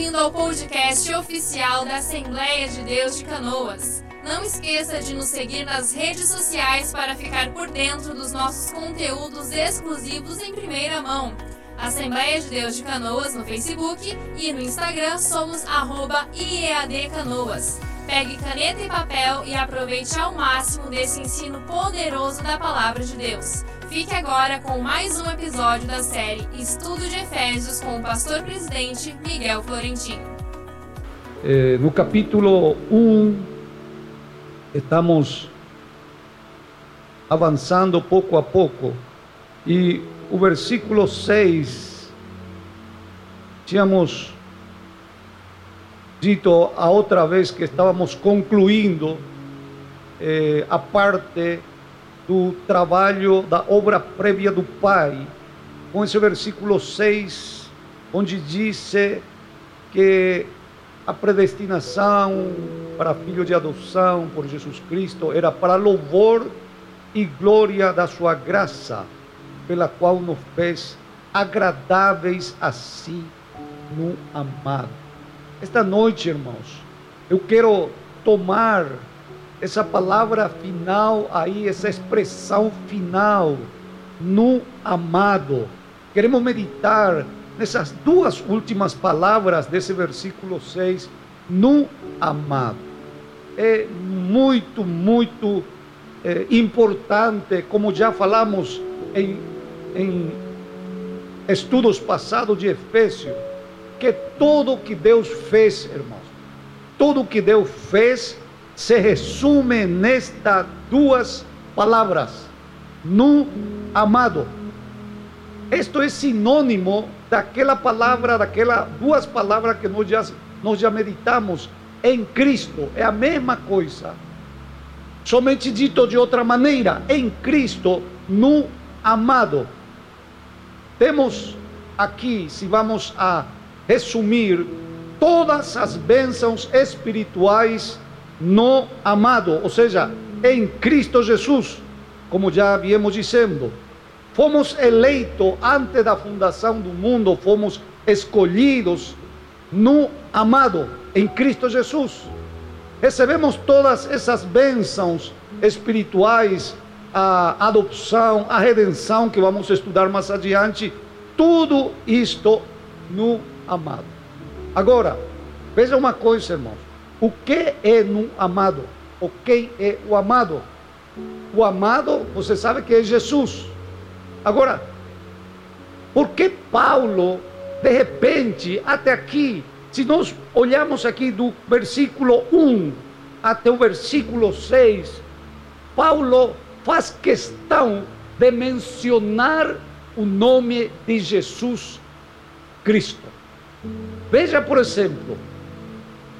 bem-vindo ao podcast oficial da Assembleia de Deus de Canoas. Não esqueça de nos seguir nas redes sociais para ficar por dentro dos nossos conteúdos exclusivos em primeira mão. Assembleia de Deus de Canoas no Facebook e no Instagram somos arroba IEADCanoas. Pegue caneta e papel e aproveite ao máximo desse ensino poderoso da Palavra de Deus. Fique agora com mais um episódio da série Estudo de Efésios com o pastor presidente Miguel Florentino. Eh, no capítulo 1, estamos avançando pouco a pouco e o versículo 6, tínhamos dito a outra vez que estávamos concluindo eh, a parte do trabalho da obra prévia do Pai, com esse versículo 6, onde diz que a predestinação para filho de adoção por Jesus Cristo era para louvor e glória da sua graça, pela qual nos fez agradáveis a si no amado. Esta noite, irmãos, eu quero tomar essa palavra final aí, essa expressão final, no amado. Queremos meditar nessas duas últimas palavras desse versículo 6, no amado. É muito, muito é, importante, como já falamos em, em estudos passados de Efésios, que tudo que Deus fez, irmãos, tudo que Deus fez se resume nestas duas palavras: no amado. Isto é sinônimo daquela palavra, daquelas duas palavras que nós já, nós já meditamos em Cristo. É a mesma coisa. Somente dito de outra maneira, em Cristo, no amado. Temos aqui, se vamos a resumir, todas as bênçãos espirituais no amado, ou seja, em Cristo Jesus, como já viemos dizendo. Fomos eleitos antes da fundação do mundo, fomos escolhidos no amado, em Cristo Jesus. Recebemos todas essas bênçãos espirituais, a adopção, a redenção, que vamos estudar mais adiante, tudo isto no amado. Agora, veja uma coisa, irmãos. O que é no amado? O quem é o amado? O amado, você sabe que é Jesus. Agora, por que Paulo, de repente, até aqui, se nós olharmos aqui do versículo 1 até o versículo 6, Paulo faz questão de mencionar o nome de Jesus Cristo. Veja, por exemplo,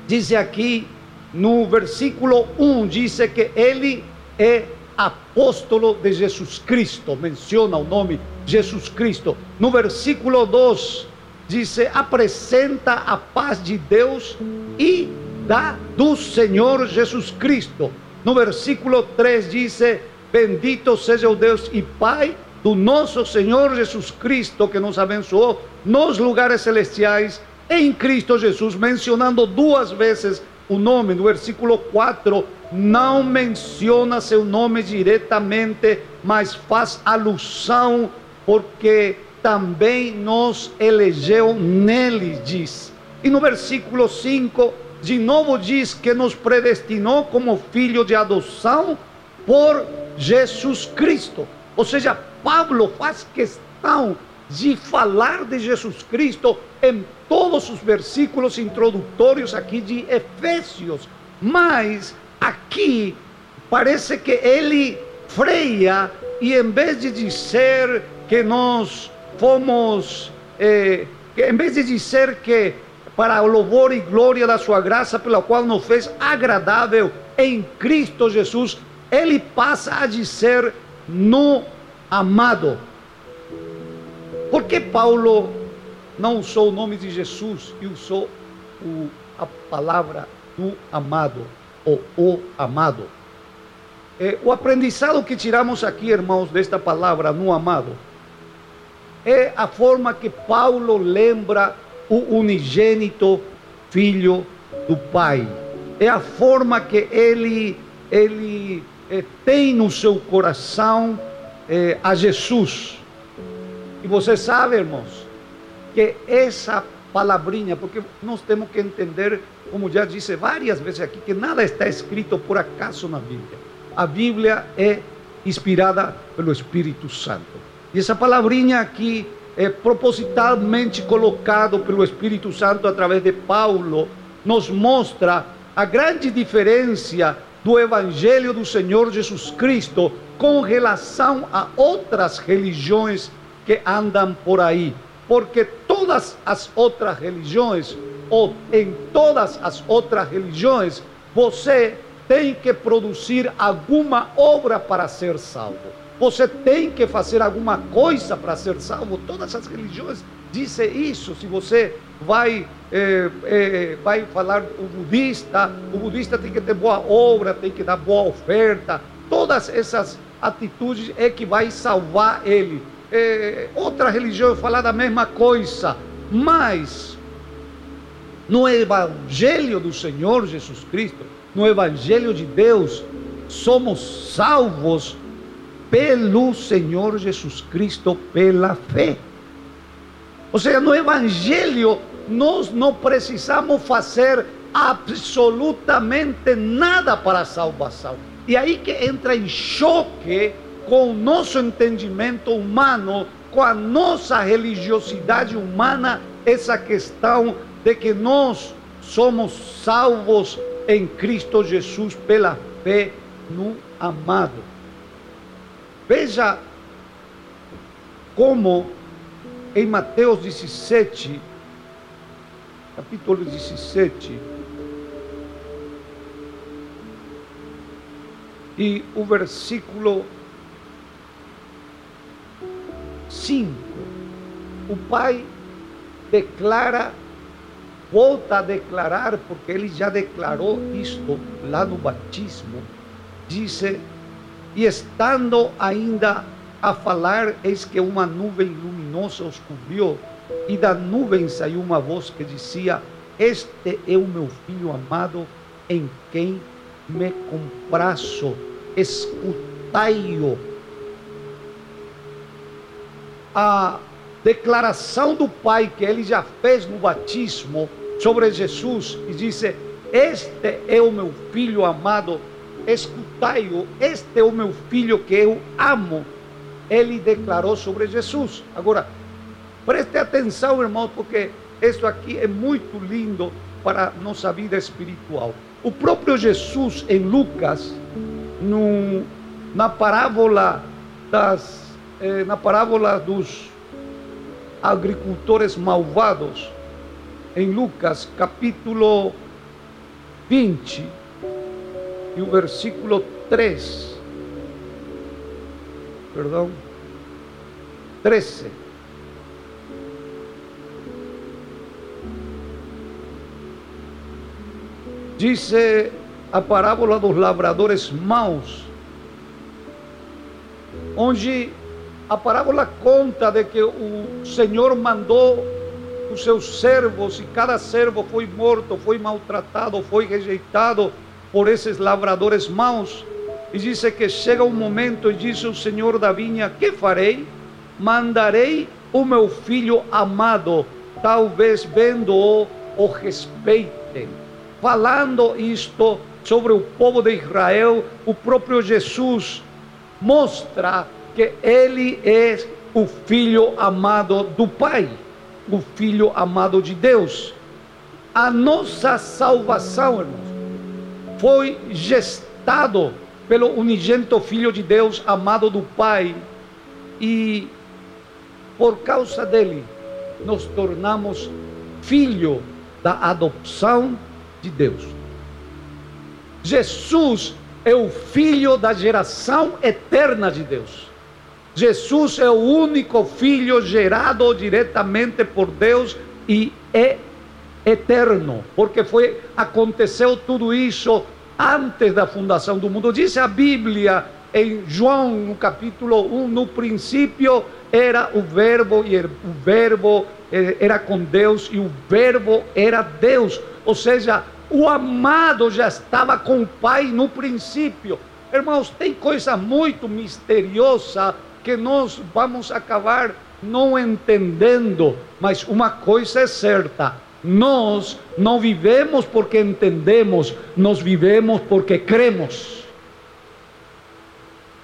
diz aqui no versículo 1, diz que ele é apóstolo de Jesus Cristo, menciona o nome Jesus Cristo. No versículo 2, diz: apresenta a paz de Deus e da do Senhor Jesus Cristo. No versículo 3 diz: Bendito seja o Deus e Pai do nosso Senhor Jesus Cristo, que nos abençoou nos lugares celestiais em Cristo Jesus, mencionando duas vezes o nome, no versículo 4, não menciona seu nome diretamente, mas faz alusão, porque também nos elegeu nele, diz. E no versículo 5, de novo diz que nos predestinou como filho de adoção por Jesus Cristo. Ou seja, Pablo faz questão de falar de Jesus Cristo em todos os versículos introdutórios aqui de Efésios, mas aqui parece que ele freia e em vez de dizer que nós fomos, eh, em vez de dizer que para o louvor e glória da sua graça, pela qual nos fez agradável em Cristo Jesus, ele passa a dizer no amado. Por que Paulo não usou o nome de Jesus e usou o, a palavra do amado, ou o amado. É, o aprendizado que tiramos aqui, irmãos, desta palavra, no amado, é a forma que Paulo lembra o unigênito filho do Pai. É a forma que ele, ele é, tem no seu coração é, a Jesus. E você sabe, irmãos, que essa palavrinha, porque nós temos que entender, como já disse várias vezes aqui, que nada está escrito por acaso na Bíblia. A Bíblia é inspirada pelo Espírito Santo. E essa palavrinha aqui é propositalmente colocado pelo Espírito Santo através de Paulo, nos mostra a grande diferença do Evangelho do Senhor Jesus Cristo com relação a outras religiões que andam por aí. Porque todas as outras religiões, ou em todas as outras religiões, você tem que produzir alguma obra para ser salvo. Você tem que fazer alguma coisa para ser salvo. Todas as religiões dizem isso. Se você vai, é, é, vai falar o budista, o budista tem que ter boa obra, tem que dar boa oferta. Todas essas atitudes é que vai salvar ele. É, outra religião fala da mesma coisa, mas no Evangelho do Senhor Jesus Cristo, no Evangelho de Deus, somos salvos pelo Senhor Jesus Cristo pela fé. Ou seja, no Evangelho nós não precisamos fazer absolutamente nada para a salvação. E aí que entra em choque com o nosso entendimento humano, com a nossa religiosidade humana, essa questão de que nós somos salvos em Cristo Jesus pela fé no amado. Veja como em Mateus 17, capítulo 17, e o versículo 5, o Pai declara, volta a declarar, porque ele já declarou isto lá no batismo, disse e estando ainda a falar, eis que uma nuvem luminosa os cobriu, e da nuvem saiu uma voz que dizia: Este é o meu filho amado, em quem me compraço, escutai-o. A declaração do Pai que ele já fez no batismo sobre Jesus, e disse: Este é o meu filho amado, escutai-o, este é o meu filho que eu amo. Ele declarou sobre Jesus. Agora, preste atenção, irmão, porque isso aqui é muito lindo para nossa vida espiritual. O próprio Jesus, em Lucas, no, na parábola das, eh, na parábola dos agricultores malvados, em Lucas capítulo 20, e o versículo 3, perdão, 13. Dice a parábola dos lavradores maus, onde a parábola conta de que o Senhor mandou os seus servos e cada servo foi morto, foi maltratado, foi rejeitado por esses lavradores maus. E diz que chega um momento e diz o Senhor da vinha: Que farei? Mandarei o meu filho amado, talvez vendo-o, o respeitem. Falando isto sobre o povo de Israel, o próprio Jesus mostra que ele é o filho amado do Pai, o filho amado de Deus. A nossa salvação, irmãos foi gestado pelo unigênito Filho de Deus, amado do Pai, e por causa dele nos tornamos filho da adopção de Deus. Jesus é o filho da geração eterna de Deus. Jesus é o único filho gerado diretamente por Deus e é eterno, porque foi aconteceu tudo isso antes da fundação do mundo. Diz a Bíblia em João, no capítulo 1, no princípio era o verbo e o verbo era com Deus e o verbo era Deus. ou seja, o amado já estava com o Pai no princípio. Irmãos, tem coisa muito misteriosa que nós vamos acabar não entendendo, mas uma coisa é certa: nós não vivemos porque entendemos, nós vivemos porque cremos.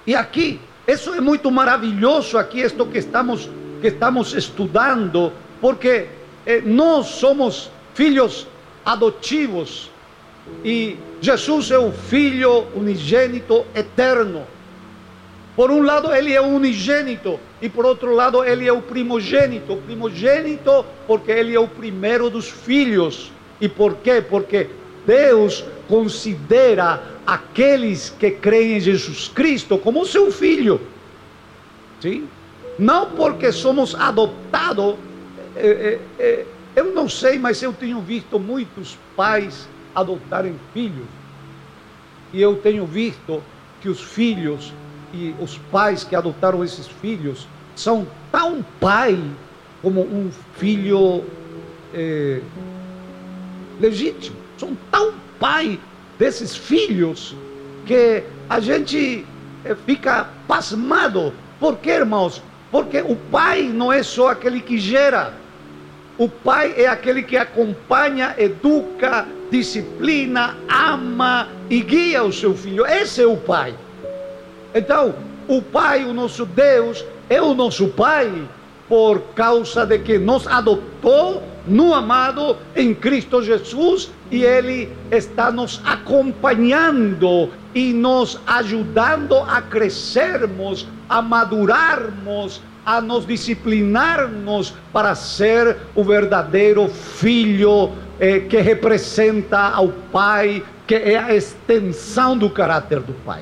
E aqui, isso é muito maravilhoso aqui, isto que estamos, que estamos estudando, porque eh, nós somos filhos adotivos e Jesus é o Filho unigênito eterno. Por um lado, ele é o unigênito, e por outro lado, ele é o primogênito. Primogênito, porque ele é o primeiro dos filhos. E por quê? Porque Deus considera aqueles que creem em Jesus Cristo como seu filho. Sim? Não porque somos adotados. É, é, é, eu não sei, mas eu tenho visto muitos pais adotarem filhos. E eu tenho visto que os filhos e os pais que adotaram esses filhos são tão pai como um filho é, legítimo. São tão pai desses filhos que a gente é, fica pasmado. Por quê, irmãos? Porque o pai não é só aquele que gera. O pai é aquele que acompanha, educa, disciplina, ama e guia o seu filho. Esse é o pai. Então, o Pai, o nosso Deus, é o nosso Pai por causa de que nos adotou no amado em Cristo Jesus e Ele está nos acompanhando e nos ajudando a crescermos, a madurarmos, a nos disciplinarmos para ser o verdadeiro filho eh, que representa ao Pai, que é a extensão do caráter do Pai.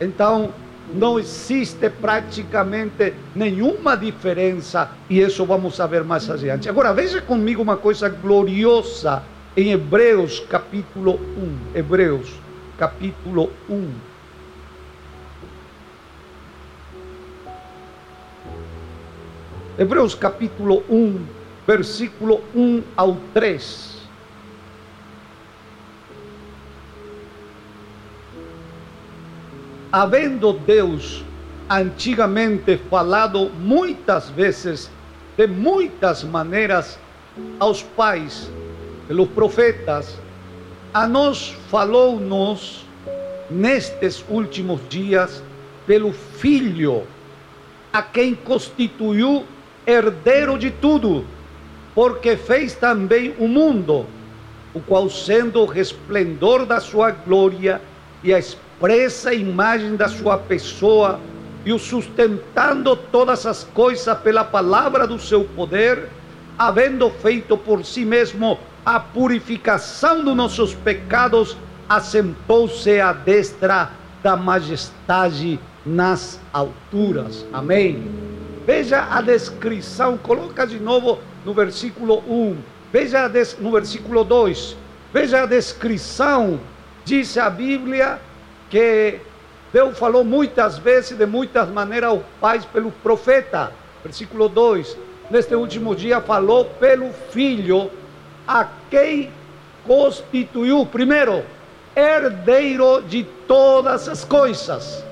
Então, não existe praticamente nenhuma diferença, e isso vamos saber mais adiante. Agora, veja comigo uma coisa gloriosa em Hebreus capítulo 1. Hebreus capítulo 1. Hebreus capítulo 1, versículo 1 ao 3. havendo Deus antigamente falado muitas vezes, de muitas maneiras, aos pais, pelos profetas, a nós falou-nos nestes últimos dias pelo Filho, a quem constituiu herdeiro de tudo, porque fez também o mundo, o qual sendo o resplendor da sua glória e a expressa imagem da sua pessoa e o sustentando todas as coisas pela palavra do seu poder, havendo feito por si mesmo a purificação dos nossos pecados, assentou-se à destra da majestade nas alturas. Amém. Veja a descrição, coloca de novo no versículo 1, veja no versículo 2, veja a descrição, diz a Bíblia que Deus falou muitas vezes, de muitas maneiras, aos pais pelo profeta. Versículo 2: Neste último dia falou pelo filho, a quem constituiu, primeiro, herdeiro de todas as coisas.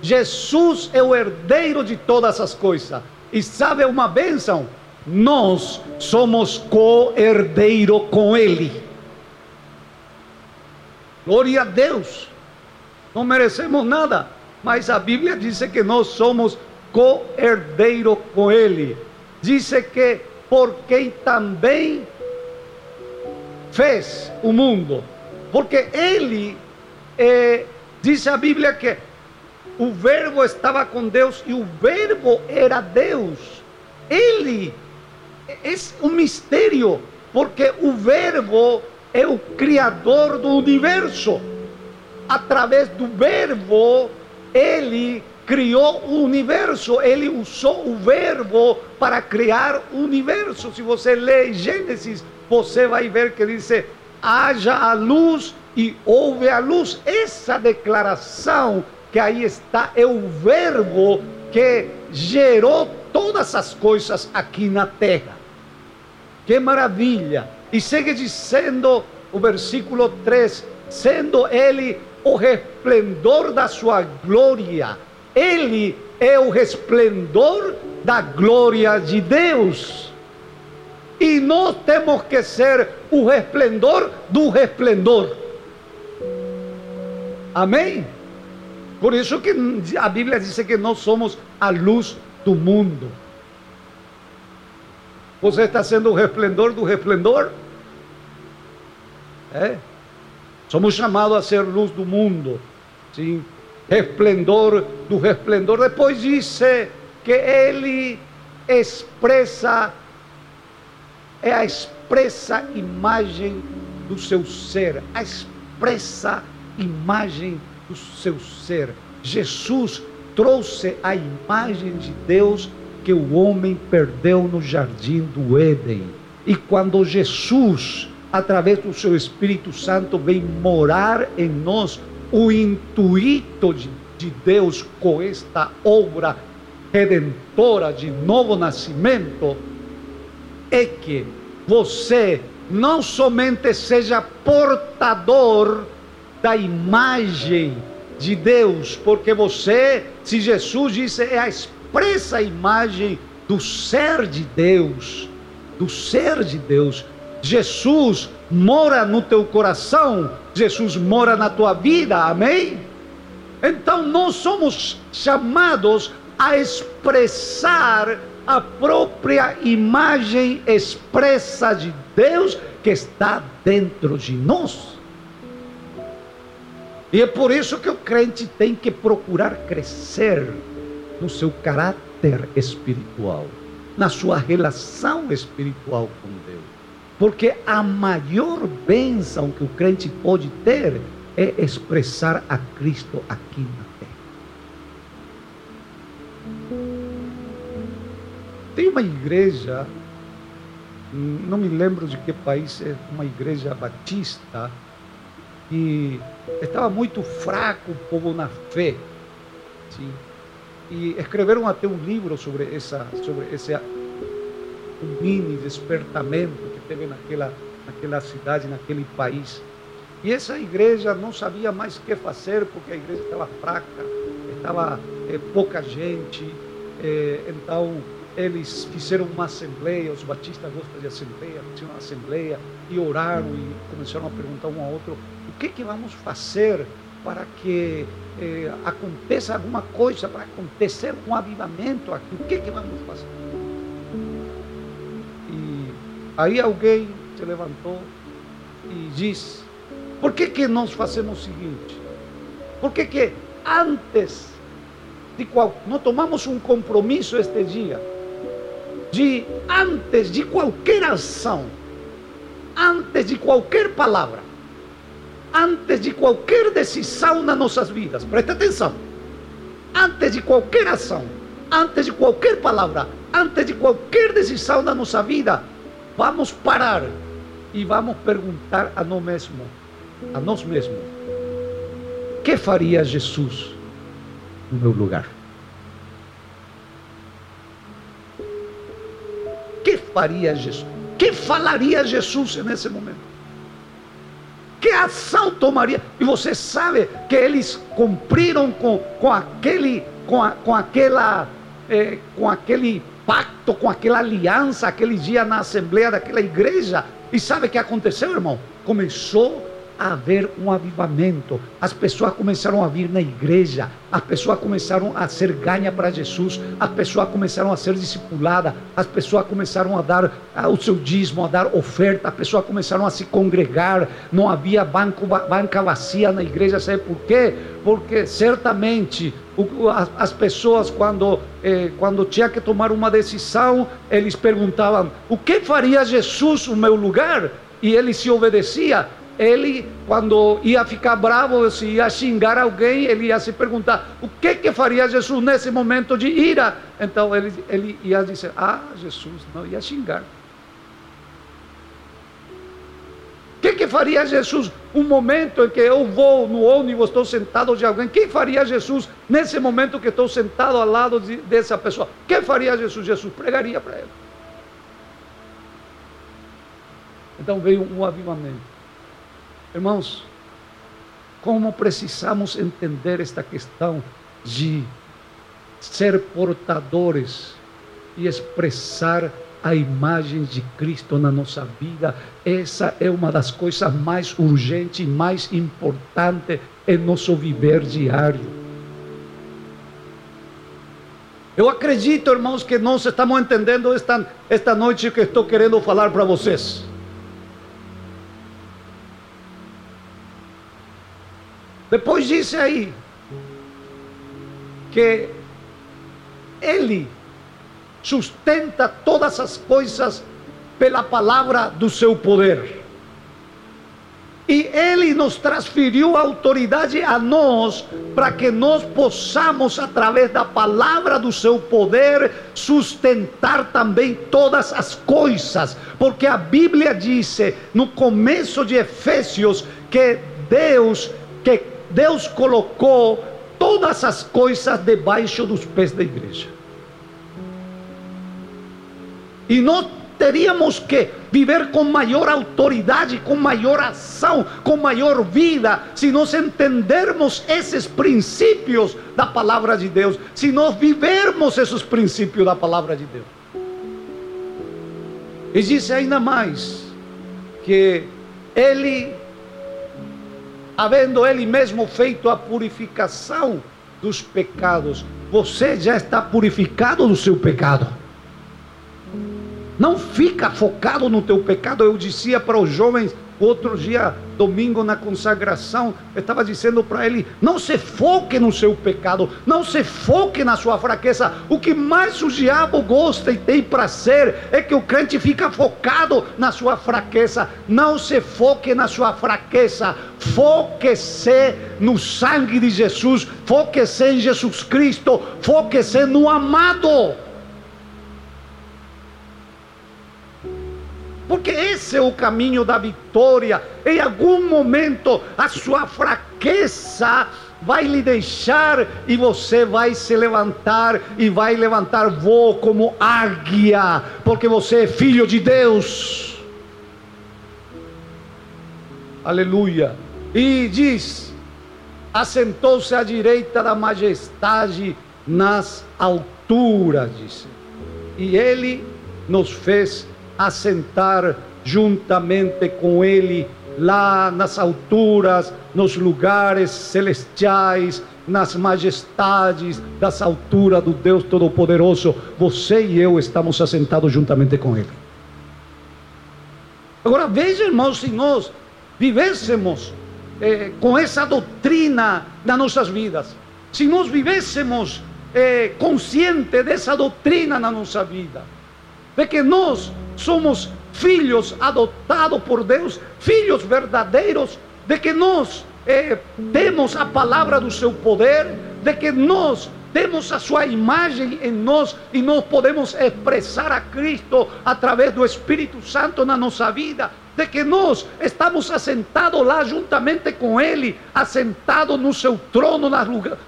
Jesus é o herdeiro de todas as coisas. E sabe uma bênção? Nós somos co-herdeiro com Ele. Glória a Deus. Não merecemos nada, mas a Bíblia diz que nós somos co-herdeiro com Ele. Diz que por quem também fez o mundo. Porque Ele, eh, diz a Bíblia que o Verbo estava com Deus e o Verbo era Deus. Ele é um mistério, porque o Verbo é o Criador do universo. Através do Verbo, ele criou o universo, ele usou o Verbo para criar o universo. Se você lê Gênesis, você vai ver que diz: haja a luz e houve a luz. Essa declaração que aí está é o Verbo que gerou todas as coisas aqui na terra. Que maravilha! E segue dizendo o versículo 3: sendo ele o resplendor da sua glória, ele é o resplendor da glória de Deus. E nós temos que ser o resplendor do resplendor. Amém? Por isso que a Bíblia diz que nós somos a luz do mundo. Você está sendo o resplendor do resplendor? É. Somos chamados a ser luz do mundo. Sim. Resplendor do resplendor. Depois disse que ele expressa, é a expressa imagem do seu ser. A expressa imagem do seu ser. Jesus trouxe a imagem de Deus que o homem perdeu no jardim do Éden. E quando Jesus, através do seu Espírito Santo, vem morar em nós, o intuito de, de Deus com esta obra redentora de novo nascimento é que você não somente seja portador da imagem de Deus, porque você, se Jesus disse, é a expressa imagem do ser de Deus, do ser de Deus. Jesus mora no teu coração, Jesus mora na tua vida, amém? Então nós somos chamados a expressar a própria imagem expressa de Deus que está dentro de nós. E é por isso que o crente tem que procurar crescer no seu caráter espiritual, na sua relação espiritual com Deus. Porque a maior bênção que o crente pode ter é expressar a Cristo aqui na terra. Tem uma igreja, não me lembro de que país, é uma igreja batista, e estava muito fraco o povo na fé. Sim. E escreveram até um livro sobre, essa, sobre esse um mini despertamento que teve naquela, naquela cidade, naquele país. E essa igreja não sabia mais o que fazer, porque a igreja estava fraca, estava é, pouca gente. É, então, eles fizeram uma assembleia, os batistas gostam de assembleia, fizeram uma assembleia e oraram e começaram a perguntar um ao outro que, que vamos fazer para que eh, aconteça alguma coisa, para acontecer um avivamento aqui, o que, que vamos fazer? E aí alguém se levantou e disse, por que, que nós fazemos o seguinte? Por que, que antes de qual, nós tomamos um compromisso este dia, de antes de qualquer ação, antes de qualquer palavra, antes de qualquer decisão nas nossas vidas, preste atenção, antes de qualquer ação, antes de qualquer palavra, antes de qualquer decisão na nossa vida, vamos parar e vamos perguntar a nós mesmos, a nós mesmos, que faria Jesus no meu lugar? que faria Jesus? Que falaria Jesus nesse momento? Que ação tomaria? E você sabe que eles cumpriram com, com aquele, com, a, com aquela, eh, com aquele pacto, com aquela aliança, aquele dia na assembleia daquela igreja. E sabe o que aconteceu, irmão? Começou a haver um avivamento. As pessoas começaram a vir na igreja, as pessoas começaram a ser ganha para Jesus, as pessoas começaram a ser discipuladas, as pessoas começaram a dar o seu dízimo, a dar oferta, as pessoas começaram a se congregar, não havia banco, banca vazia na igreja, sabe por quê? Porque certamente as, as pessoas, quando, eh, quando tinha que tomar uma decisão, eles perguntavam: o que faria Jesus no meu lugar? E ele se obedecia ele, quando ia ficar bravo, se ia xingar alguém, ele ia se perguntar: o que, que faria Jesus nesse momento de ira? Então ele, ele ia dizer: ah, Jesus não ia xingar. O que, que faria Jesus um momento em que eu vou no ônibus, estou sentado de alguém? Quem faria Jesus nesse momento que estou sentado ao lado de, dessa pessoa? Que faria Jesus? Jesus pregaria para ele. Então veio um avivamento. Irmãos, como precisamos entender esta questão de ser portadores e expressar a imagem de Cristo na nossa vida. Essa é uma das coisas mais urgentes e mais importantes em nosso viver diário. Eu acredito, irmãos, que nós estamos entendendo esta, esta noite que estou querendo falar para vocês. Depois disse aí que Ele sustenta todas as coisas pela palavra do seu poder. E Ele nos transferiu autoridade a nós para que nós possamos, através da palavra do seu poder, sustentar também todas as coisas. Porque a Bíblia diz no começo de Efésios que Deus, que Deus colocou todas as coisas debaixo dos pés da igreja. E nós teríamos que viver com maior autoridade, com maior ação, com maior vida, se nós entendermos esses princípios da palavra de Deus, se nós vivermos esses princípios da palavra de Deus. E diz ainda mais que ele, havendo ele mesmo feito a purificação dos pecados, você já está purificado do seu pecado. Não fica focado no teu pecado. Eu dizia para os jovens outro dia, domingo na consagração, eu estava dizendo para ele: não se foque no seu pecado, não se foque na sua fraqueza. O que mais o diabo gosta e tem prazer é que o crente fica focado na sua fraqueza. Não se foque na sua fraqueza, foque-se no sangue de Jesus, foque-se em Jesus Cristo, foque-se no amado. Porque esse é o caminho da vitória. Em algum momento, a sua fraqueza vai lhe deixar e você vai se levantar e vai levantar voo como águia, porque você é filho de Deus. Aleluia. E diz: assentou-se à direita da majestade nas alturas, disse. E ele nos fez assentar juntamente com Ele lá nas alturas, nos lugares celestiais, nas majestades das alturas do Deus Todo-Poderoso. Você e eu estamos assentados juntamente com Ele. Agora veja, irmãos, se nós vivêssemos eh, com essa doutrina nas nossas vidas, se nós vivêssemos eh, consciente dessa doutrina na nossa vida, de que nós somos filhos adotados por Deus, filhos verdadeiros, de que nós eh, temos a palavra do seu poder, de que nós temos a sua imagem em nós e nós podemos expressar a Cristo através do Espírito Santo na nossa vida, de que nós estamos assentados lá juntamente com Ele, assentados no seu trono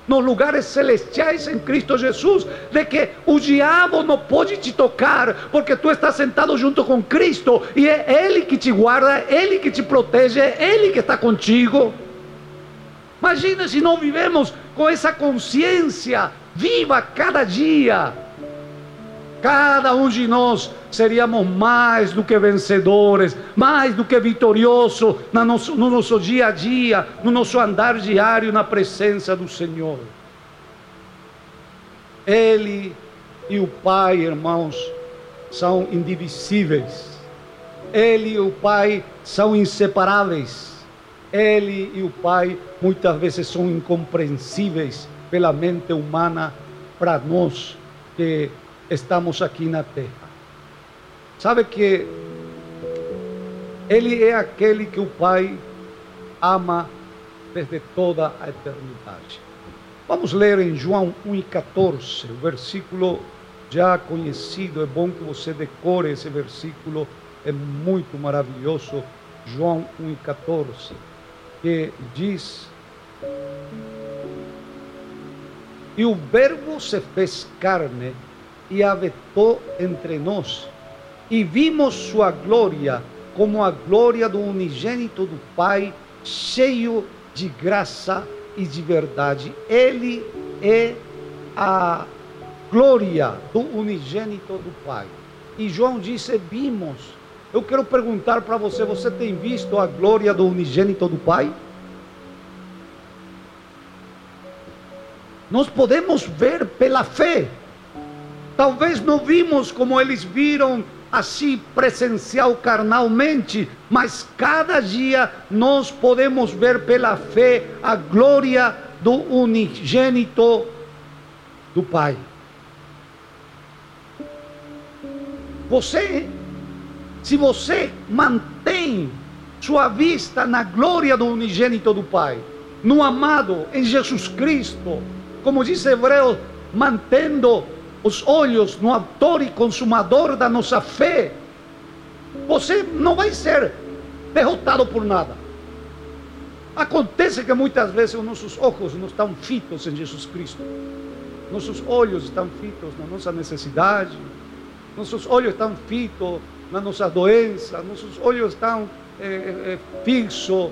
nos lugares celestiais em Cristo Jesus, de que o diabo não pode te tocar, porque tu estás sentado junto com Cristo e é Ele que te guarda, é Ele que te protege, é Ele que está contigo. Imagina se não vivemos com essa consciência viva cada dia. Cada um de nós seríamos mais do que vencedores, mais do que nosso, no nosso dia a dia, no nosso andar diário na presença do Senhor. Ele e o Pai, irmãos, são indivisíveis. Ele e o Pai são inseparáveis. Ele e o Pai muitas vezes são incompreensíveis pela mente humana para nós que estamos aqui na terra. Sabe que Ele é aquele que o Pai ama desde toda a eternidade. Vamos ler em João 1,14, o versículo já conhecido. É bom que você decore esse versículo, é muito maravilhoso. João 1,14, que diz: E o Verbo se fez carne e habitou entre nós, e vimos sua glória, como a glória do unigênito do Pai, cheio de graça e de verdade. Ele é a glória do unigênito do Pai. E João disse: Vimos. Eu quero perguntar para você: você tem visto a glória do unigênito do Pai? Nós podemos ver pela fé. Talvez não vimos como eles viram assim presencial carnalmente, mas cada dia nós podemos ver pela fé a glória do unigênito do Pai. Você, se você mantém sua vista na glória do unigênito do Pai, no amado em Jesus Cristo, como diz Hebreu, mantendo os olhos no autor e consumador da nossa fé, você não vai ser derrotado por nada. Acontece que muitas vezes os nossos olhos não estão fitos em Jesus Cristo. Nossos olhos estão fitos na nossa necessidade, nossos olhos estão fitos na nossa doença, nossos olhos estão é, é, fixos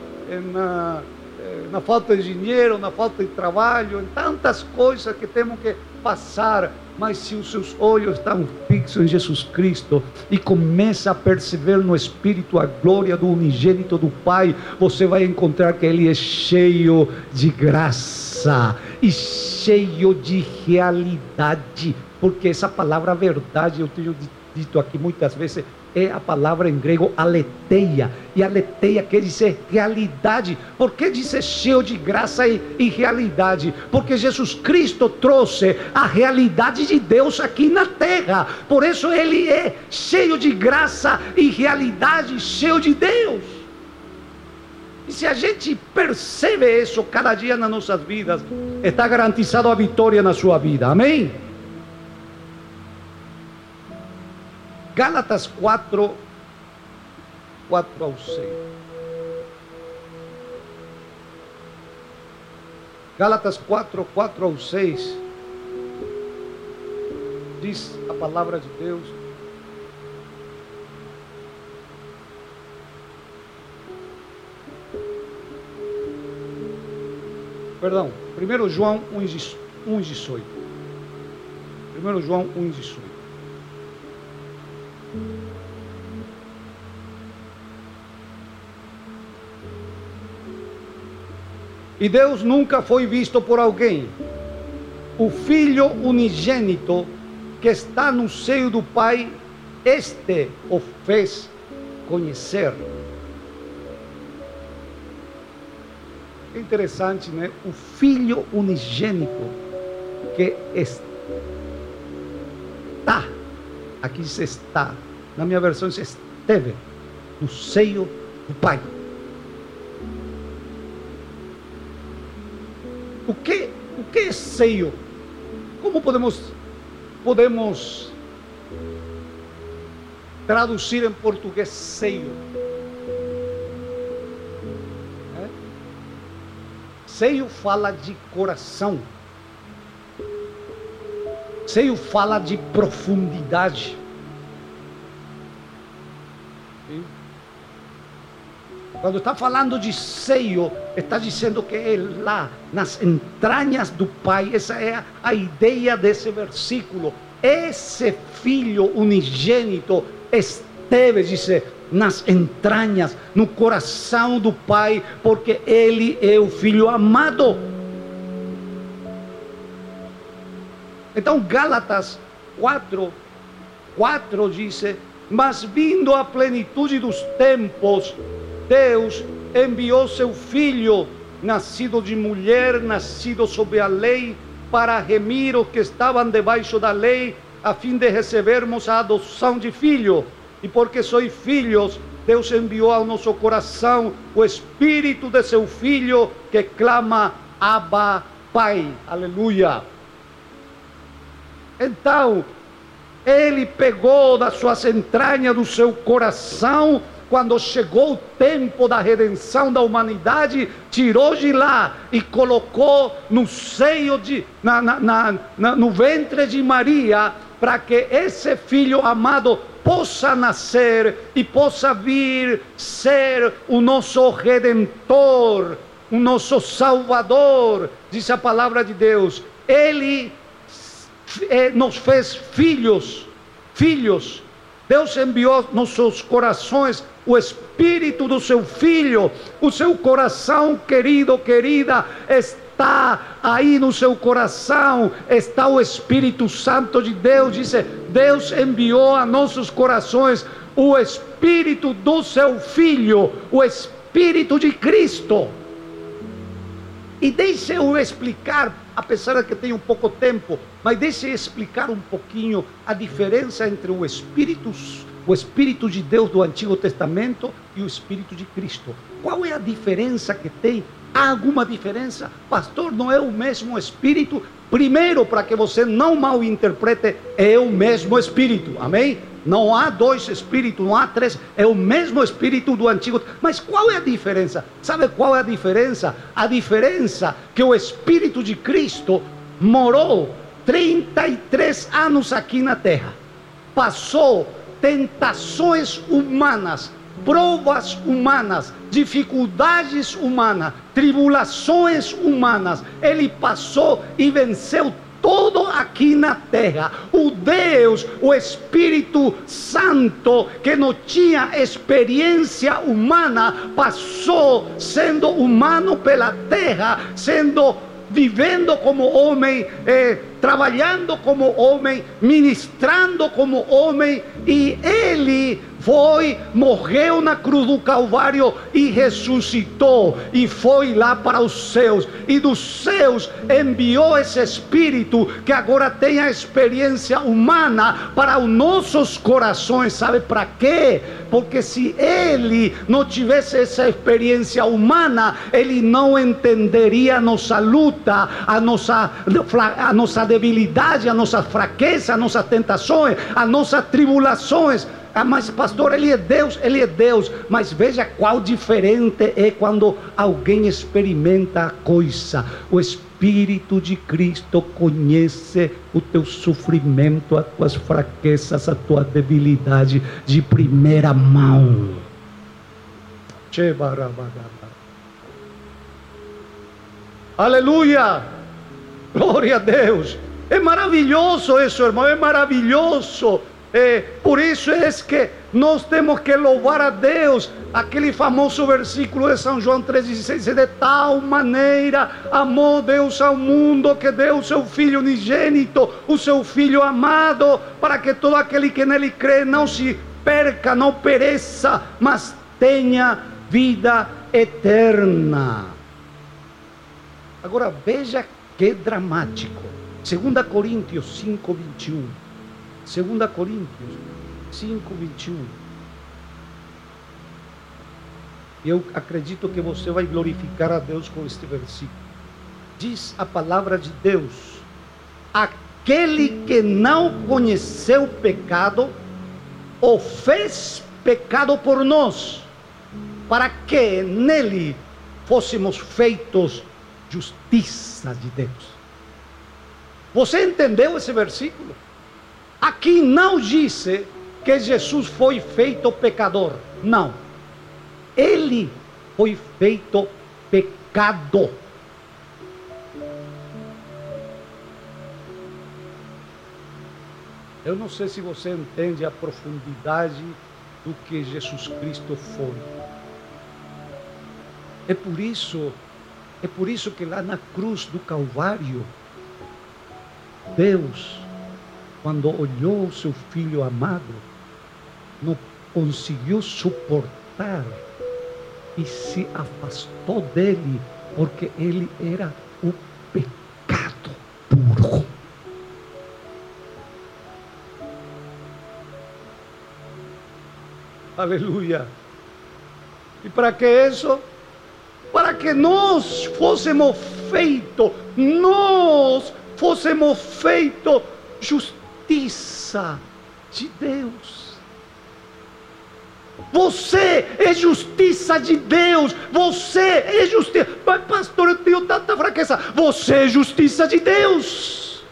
na, é, na falta de dinheiro, na falta de trabalho, em tantas coisas que temos que passar mas se os seus olhos estão fixos em Jesus Cristo e começa a perceber no Espírito a glória do unigênito do Pai, você vai encontrar que Ele é cheio de graça e cheio de realidade, porque essa palavra verdade, eu tenho dito aqui muitas vezes, é a palavra em grego aletheia. E aletheia quer dizer realidade. Por que dizer cheio de graça e, e, realidade? Porque Jesus Cristo trouxe a realidade de Deus aqui na terra. Por isso ele é cheio de graça e realidade, cheio de Deus. E se a gente percebe isso cada dia nas nossas vidas, está garantizado a vitória na sua vida. Amém? Gálatas 4, 4 ao 6. Gálatas 4, 4 ao 6. Diz a palavra de Deus. Perdão, 1 João 1,18. 1 João 1,18. E Deus nunca foi visto por alguém. O Filho unigênito que está no seio do Pai, este o fez conhecer. É interessante, né? O Filho unigênito que está, aqui diz está, na minha versão diz esteve, no seio do Pai. O que, o que é seio? Como podemos, podemos traduzir em português seio? É? Seio fala de coração. Seio fala de profundidade. Quando está falando de seio, está dizendo que é lá, nas entranhas do Pai. Essa é a ideia desse versículo. Esse filho unigênito esteve, dice, nas entranhas, no coração do Pai, porque ele é o filho amado. Então, Gálatas 4, 4 diz: Mas vindo a plenitude dos tempos, Deus enviou seu filho, nascido de mulher, nascido sob a lei, para remir os que estavam debaixo da lei, a fim de recebermos a adoção de filho. E porque sois filhos, Deus enviou ao nosso coração o espírito de seu filho que clama Abba, Pai. Aleluia. Então, ele pegou das suas entranhas, do seu coração, quando chegou o tempo da redenção da humanidade, tirou de lá e colocou no seio de, na, na, na, no ventre de Maria, para que esse filho amado possa nascer e possa vir ser o nosso redentor, o nosso salvador, diz a palavra de Deus. Ele eh, nos fez filhos, filhos. Deus enviou nossos corações o espírito do seu filho, o seu coração querido, querida, está aí no seu coração, está o Espírito Santo de Deus. Diz: Deus enviou a nossos corações o espírito do seu filho, o espírito de Cristo. E deixe eu explicar, apesar de que tenho pouco tempo, mas deixe explicar um pouquinho a diferença entre o Espírito, o Espírito de Deus do Antigo Testamento e o Espírito de Cristo. Qual é a diferença que tem? Há alguma diferença? Pastor, não é o mesmo Espírito? Primeiro, para que você não mal interprete, é o mesmo Espírito. Amém? Não há dois espíritos, não há três, é o mesmo espírito do antigo. Mas qual é a diferença? Sabe qual é a diferença? A diferença que o espírito de Cristo morou 33 anos aqui na terra. Passou tentações humanas, provas humanas, dificuldades humanas, tribulações humanas. Ele passou e venceu todo aqui na terra. O Deus, o Espírito Santo, que não tinha experiência humana, passou sendo humano pela terra, sendo vivendo como homem, eh, trabalhando como homem, ministrando como homem, e ele foi, morreu na cruz do Calvário e ressuscitou e foi lá para os céus. E dos céus enviou esse Espírito que agora tem a experiência humana para os nossos corações. Sabe para quê? Porque se ele não tivesse essa experiência humana, ele não entenderia a nossa luta, a nossa, a nossa debilidade, a nossa fraqueza, as nossas tentações, as nossas tribulações. Ah, mas pastor, ele é Deus, ele é Deus. Mas veja qual diferente é quando alguém experimenta a coisa. O Espírito de Cristo conhece o teu sofrimento, as tuas fraquezas, a tua debilidade de primeira mão. Aleluia! Glória a Deus! É maravilhoso isso, irmão, é maravilhoso. É, por isso é que nós temos que louvar a Deus. Aquele famoso versículo de São João 3,16: De tal maneira amou Deus ao mundo que deu o seu Filho unigênito, o seu Filho amado, para que todo aquele que nele crê não se perca, não pereça, mas tenha vida eterna. Agora veja que dramático. 2 Coríntios 5, 21. 2 Coríntios 5, 21. Eu acredito que você vai glorificar a Deus com este versículo. Diz a palavra de Deus: aquele que não conheceu pecado, o fez pecado por nós, para que nele fôssemos feitos justiça de Deus. Você entendeu esse versículo? Aqui não disse que Jesus foi feito pecador. Não. Ele foi feito pecado. Eu não sei se você entende a profundidade do que Jesus Cristo foi. É por isso, é por isso que lá na cruz do Calvário, Deus quando olhou o seu filho amado, não conseguiu suportar e se afastou dele, porque ele era o pecado puro. Aleluia. E para que isso? Para que nós fôssemos feitos, nós fôssemos feitos justiça justiça de Deus. Você é justiça de Deus. Você é justiça. Mas, pastor, eu tenho tanta fraqueza. Você é justiça de Deus.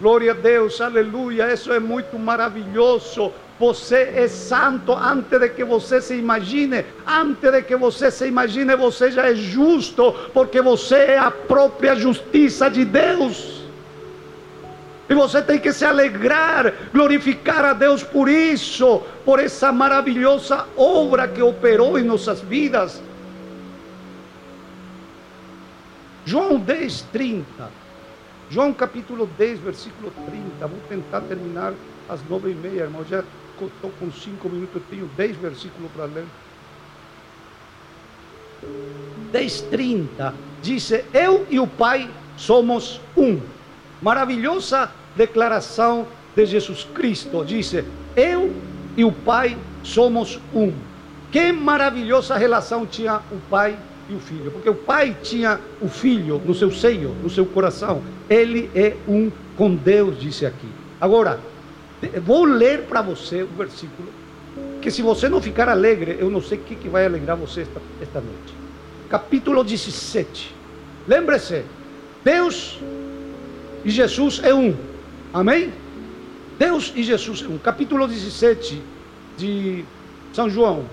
Glória a Deus, aleluia. Isso é muito maravilhoso. Você é santo antes de que você se imagine. Antes de que você se imagine, você já é justo, porque você é a própria justiça de Deus. E você tem que se alegrar, glorificar a Deus por isso, por essa maravilhosa obra que operou em nossas vidas. João 10, 30. João capítulo 10, versículo 30. Vou tentar terminar às nove e meia, irmão. Já estou com cinco minutos, eu tenho dez versículos para ler. 10, 30. Diz: Eu e o Pai somos um. Maravilhosa declaração de Jesus Cristo. Diz: Eu e o Pai somos um. Que maravilhosa relação tinha o Pai e o filho, porque o pai tinha o filho no seu seio, no seu coração. Ele é um com Deus, disse aqui. Agora, vou ler para você o versículo, que se você não ficar alegre, eu não sei o que, que vai alegrar você esta, esta noite. Capítulo 17. Lembre-se, Deus e Jesus é um. Amém? Deus e Jesus é um. Capítulo 17 de São João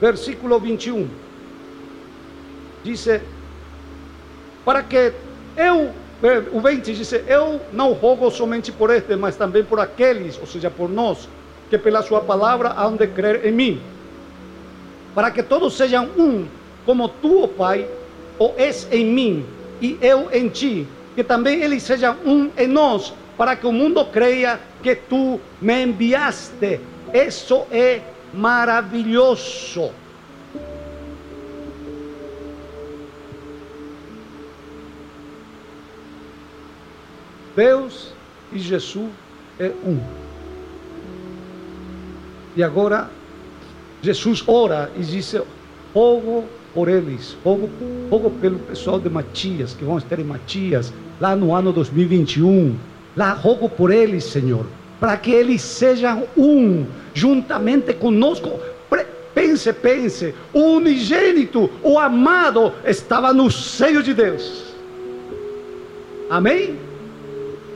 versículo 21. Diz: Para que eu, o 20 diz: Eu não rogo somente por este, mas também por aqueles, ou seja, por nós, que pela Sua palavra hão de crer em mim. Para que todos sejam um, como tu, oh Pai, o és em mim e eu em ti, que também eles sejam um em nós, para que o mundo creia que tu me enviaste. Isso é maravilhoso. Deus e Jesus é um. E agora Jesus ora e diz: Rogo por eles, rogo, pelo pessoal de Matias, que vão estar em Matias, lá no ano 2021. Lá rogo por eles, Senhor, para que eles sejam um, juntamente conosco. Pense, pense, o unigênito, o amado, estava no seio de Deus. Amém?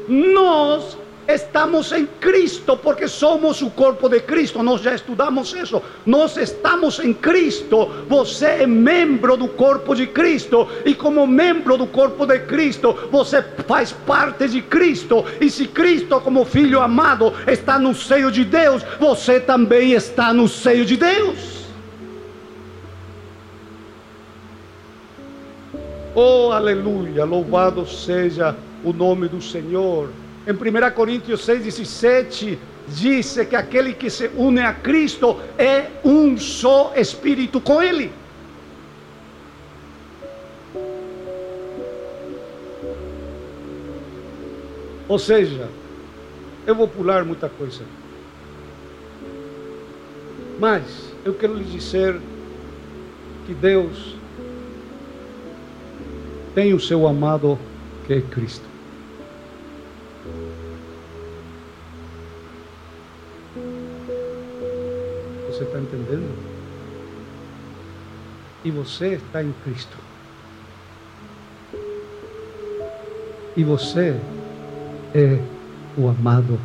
Nós estamos em Cristo porque somos o corpo de Cristo. Nós já estudamos isso. Nós estamos em Cristo. Você é membro do corpo de Cristo e como membro do corpo de Cristo, você faz parte de Cristo. E se Cristo, como filho amado, está no seio de Deus, você também está no seio de Deus. Oh, aleluia! Louvado seja o nome do Senhor. Em 1 Coríntios 6, 17, diz que aquele que se une a Cristo é um só espírito com Ele. Ou seja, eu vou pular muita coisa. Mas eu quero lhe dizer que Deus tem o seu amado que é Cristo. Você está entendendo? E você está em Cristo. E você é o amado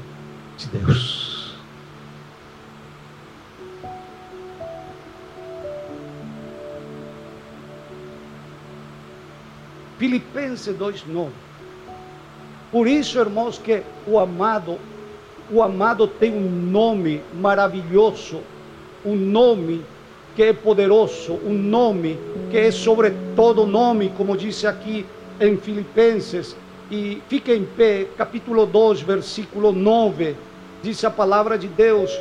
de Deus. Filipenses 2:9. Por isso, irmãos, que o amado, o amado tem um nome maravilhoso um nome que é poderoso, um nome que é sobre todo nome, como disse aqui em Filipenses. E fica em pé, capítulo 2, versículo 9, diz a palavra de Deus: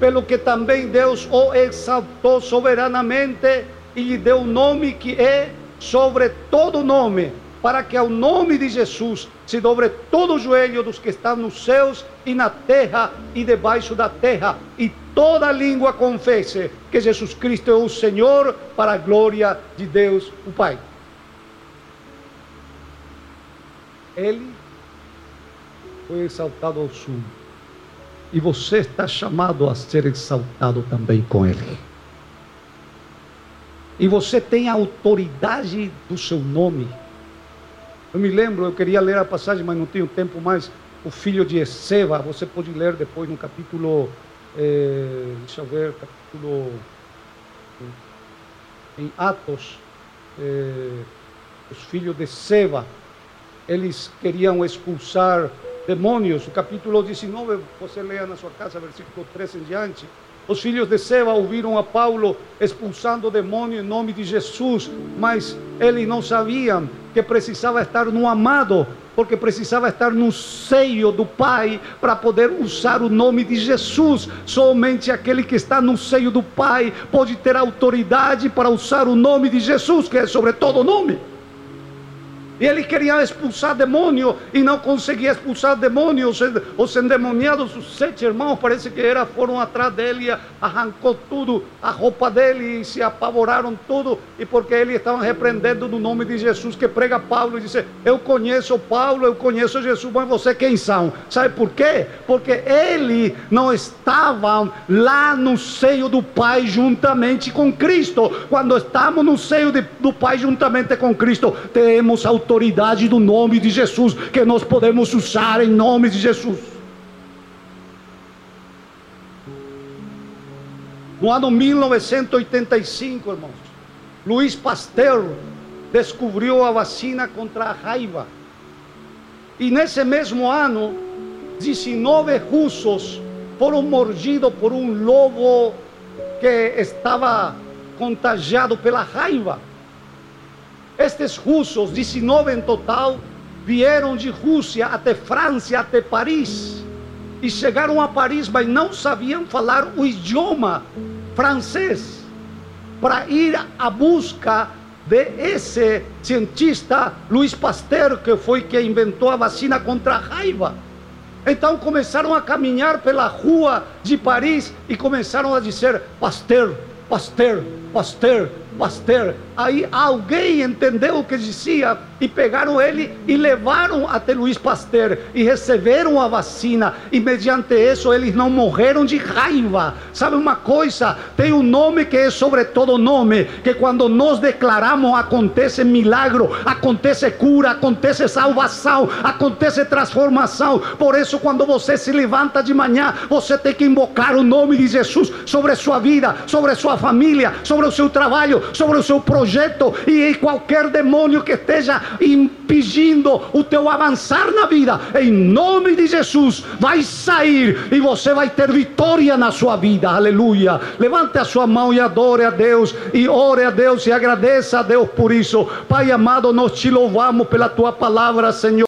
Pelo que também Deus o exaltou soberanamente e lhe deu um nome que é sobre todo nome, para que ao nome de Jesus se dobre todo o joelho dos que estão nos céus e na terra e debaixo da terra, e toda língua confesse que Jesus Cristo é o Senhor, para a glória de Deus, o Pai. Ele foi exaltado ao sumo. E você está chamado a ser exaltado também com Ele. E você tem a autoridade do seu nome Eu me lembro, eu queria ler a passagem, mas não tenho tempo mais. O filho de Eseva, você pode ler depois no capítulo, eh, deixa eu ver, capítulo em Atos, eh, os filhos de Seba, eles queriam expulsar demônios. O capítulo 19, você leia na sua casa, versículo 13 em diante. Os filhos de Seba ouviram a Paulo expulsando demônio em nome de Jesus, mas eles não sabiam que precisava estar no amado, porque precisava estar no seio do Pai para poder usar o nome de Jesus. Somente aquele que está no seio do Pai pode ter autoridade para usar o nome de Jesus, que é sobre todo nome. E ele queria expulsar demônio e não conseguia expulsar demônio. Os, os endemoniados, os sete irmãos, parece que era, foram atrás dele, arrancou tudo, a roupa dele e se apavoraram tudo. E porque ele estava repreendendo no nome de Jesus que prega Paulo e disse: Eu conheço Paulo, eu conheço Jesus, mas você quem são? Sabe por quê? Porque ele não estava lá no seio do Pai juntamente com Cristo. Quando estamos no seio de, do Pai juntamente com Cristo, temos autoridade autoridade do nome de Jesus, que nós podemos usar em nome de Jesus. No ano 1985, irmãos, Luiz Pasteur descobriu a vacina contra a raiva. E nesse mesmo ano, 19 russos foram mordidos por um lobo que estava contagiado pela raiva. Estes russos, 19 em total, vieram de Rússia até França, até Paris. E chegaram a Paris, mas não sabiam falar o idioma francês. Para ir à busca de esse cientista, Luiz Pasteur, que foi que inventou a vacina contra a raiva. Então começaram a caminhar pela rua de Paris e começaram a dizer: Pasteur, Pasteur, Pasteur, Pasteur. Aí alguém entendeu o que dizia e pegaram ele e levaram até Luiz Pasteur e receberam a vacina. E mediante isso eles não morreram de raiva. Sabe uma coisa? Tem um nome que é sobre todo nome, que quando nós declaramos acontece milagre, acontece cura, acontece salvação, acontece transformação. Por isso quando você se levanta de manhã, você tem que invocar o nome de Jesus sobre a sua vida, sobre a sua família, sobre o seu trabalho, sobre o seu projeto e qualquer demônio que esteja impedindo o teu avançar na vida, em nome de Jesus, vai sair e você vai ter vitória na sua vida. Aleluia. Levante a sua mão e adore a Deus e ore a Deus e agradeça a Deus por isso. Pai amado, nós te louvamos pela tua palavra, Senhor.